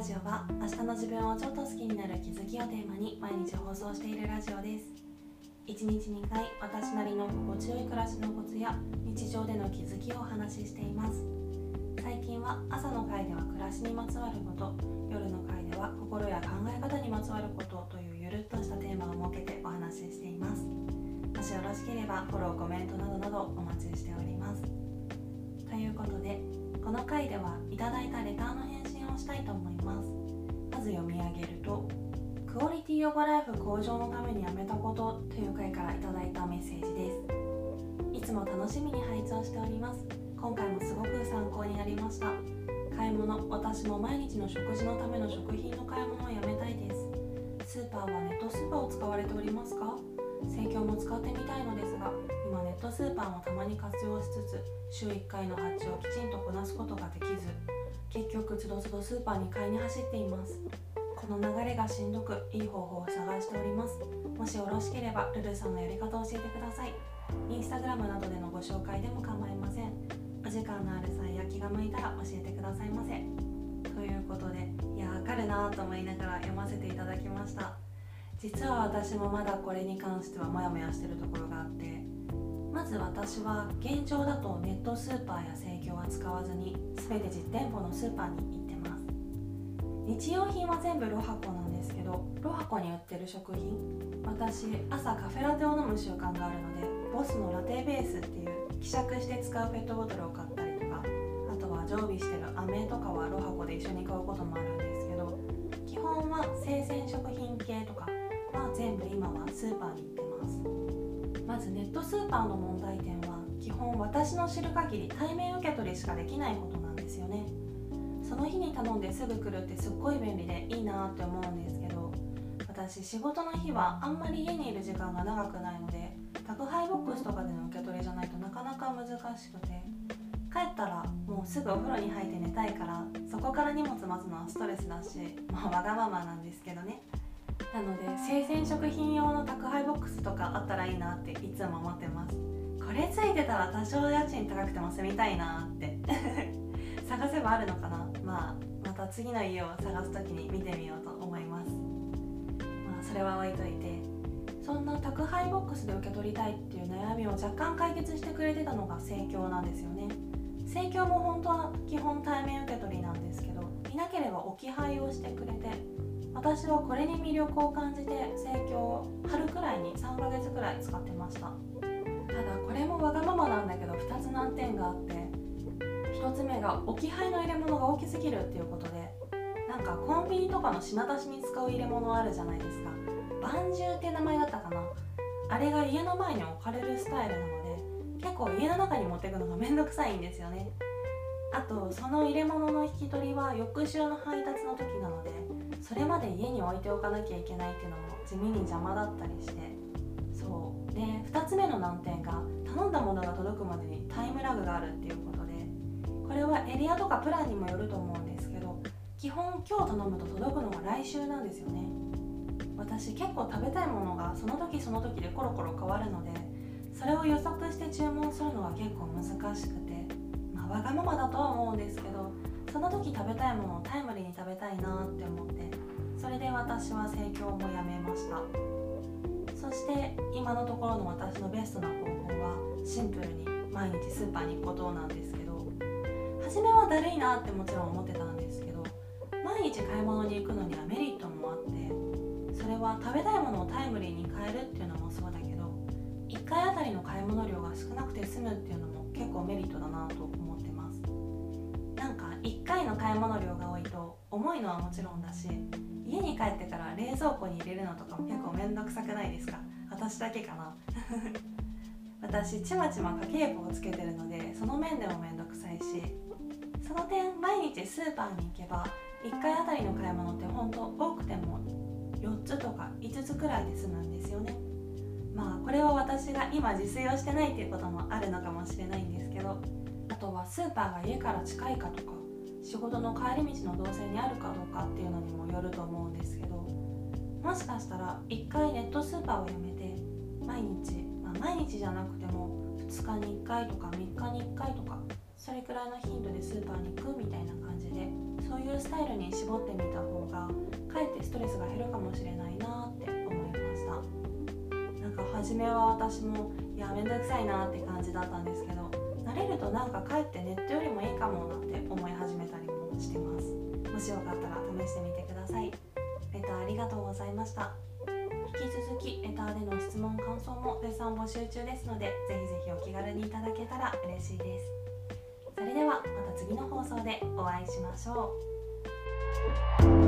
ラジオは明日の自分をちょっと好きになる気づきをテーマに毎日放送しているラジオです。1日2回私なりの心地よい暮らしのコツや日常での気づきをお話ししています。最近は朝の会では暮らしにまつわること夜の会では心や考え方にまつわることというゆるっとしたテーマを設けてお話ししています。もしよろしければフォローコメントなどなどお待ちしております。ということでこの回ではいただいたレターの返したいと思います。まず読み上げるとクオリティオブライフ向上のためにやめたことという回からいただいたメッセージです。いつも楽しみに拝聴しております。今回もすごく参考になりました。買い物私も毎日の食事のための食品の買い物をやめたいです。スーパーはネットスーパーを使われておりますか？盛況も使ってみたいのですが今ネットスーパーもたまに活用しつつ週1回の発注をきちんとこなすことができず結局つどつどスーパーに買いに走っています。この流れがしんどくいい方法を探しております。もしよろしければルルさんのやり方を教えてください。インスタグラムなどでのご紹介でも構いません。お時間のある際や気が向いたら教えてくださいませ。ということでいやわかるなと思いながら読ませていただきました。実は私もまだこれに関してはモヤモヤしてるところがあってまず私は現状だとネットスーパーや生協は使わずに全て実店舗のスーパーに行ってます。日用品は全部ロハコなんですけどロハコに売ってる食品私朝カフェラテを飲む習慣があるのでボスのラテベースっていう希釈して使うペットボトルを買ったりとかあとは常備してる飴とかはロハコで一緒に買うこともあるんですけど基本は生鮮食品系とかは全部今はスーパーに行ってます。ずネットスーパーの問題点は基本私の知る限り対面受け取りしかできないことなんですよね。その日に頼んですぐ来るってすっごい便利でいいなって思うんですけど私仕事の日はあんまり家にいる時間が長くないので宅配ボックスとかでの受け取りじゃないとなかなか難しくて帰ったらもうすぐお風呂に入って寝たいからそこから荷物待つのはストレスだしまあわがままなんですけどね。なので生鮮食品用の宅配ボックスとかあったらいいなっていつも思ってます。これついてたら多少家賃高くても住みたいなって。探せばあるのかな？まあまた次の家を探す時に見てみようと思います。まあそれは置いといて。そんな宅配ボックスで受け取りたいっていう悩みを若干解決してくれてたのが盛況なんですよね。盛況も本当は基本対面受け取りなんですけどいなければ置き配をしてくれて私はこれに魅力を感じて盛況を春くらいに3ヶ月くらい使ってました。ただこれもわがままなんだけど2つ難点があって1つ目が置き配の入れ物が大きすぎるっていうことでなんかコンビニとかの品出しに使う入れ物あるじゃないですか。バンジューって名前だったかな。あれが家の前に置かれるスタイルなので結構家の中に持ってくのがめんどくさいんですよね。あとその入れ物の引き取りは翌週の配達の時なのでそれまで家に置いておかなきゃいけないっていうのも地味に邪魔だったりして。そう。で2つ目の難点が頼んだものが届くまでにタイムラグがあるっていうことでこれはエリアとかプランにもよると思うんですけど基本今日頼むと届くのが来週なんですよね。私結構食べたいものがその時その時でコロコロ変わるのでそれを予測して注文するのは結構難しくてまあわがままだとは思うんですけどその時食べたいものをタイムリーに食べたいなって思ってそれで私は盛況もやめました。そして今のところの私のベストな方法はシンプルに毎日スーパーに行くことなんですけど初めはだるいなってもちろん思ってたんですけど毎日買い物に行くのにはメリットもあってそれは食べたいものをタイムリーに買えるっていうのもそうだけど1回あたりの買い物量が少なくて済むっていうのも結構メリットだなと思ってなんか1回の買い物量が多いと重いのはもちろんだし家に帰ってから冷蔵庫に入れるのとかも結構めんどくさくないですか？私だけかな。私ちまちま家計簿をつけてるのでその面でもめんどくさいしその点毎日スーパーに行けば1回あたりの買い物って本当多くても4つとか5つくらいで済むんですよね。まあこれは私が今自炊をしてないっていうこともあるのかもしれないんですけどとはスーパーが家から近いかとか仕事の帰り道の動線にあるかどうかっていうのにもよると思うんですけどもしかしたら1回ネットスーパーをやめて毎日、まあ、毎日じゃなくても2日に1回とか3日に1回とかそれくらいの頻度でスーパーに行くみたいな感じでそういうスタイルに絞ってみた方がかえってストレスが減るかもしれないなって思いました。なんか初めは私もいやめんどくさいなって感じだったんですけどれるとなんかかえってネットよりもいいかもなって思い始めたりもしてます。もしよかったら試してみてください。レターありがとうございました。引き続きレターでの質問感想も絶賛募集中ですのでぜひぜひお気軽にいただけたら嬉しいです。それではまた次の放送でお会いしましょう。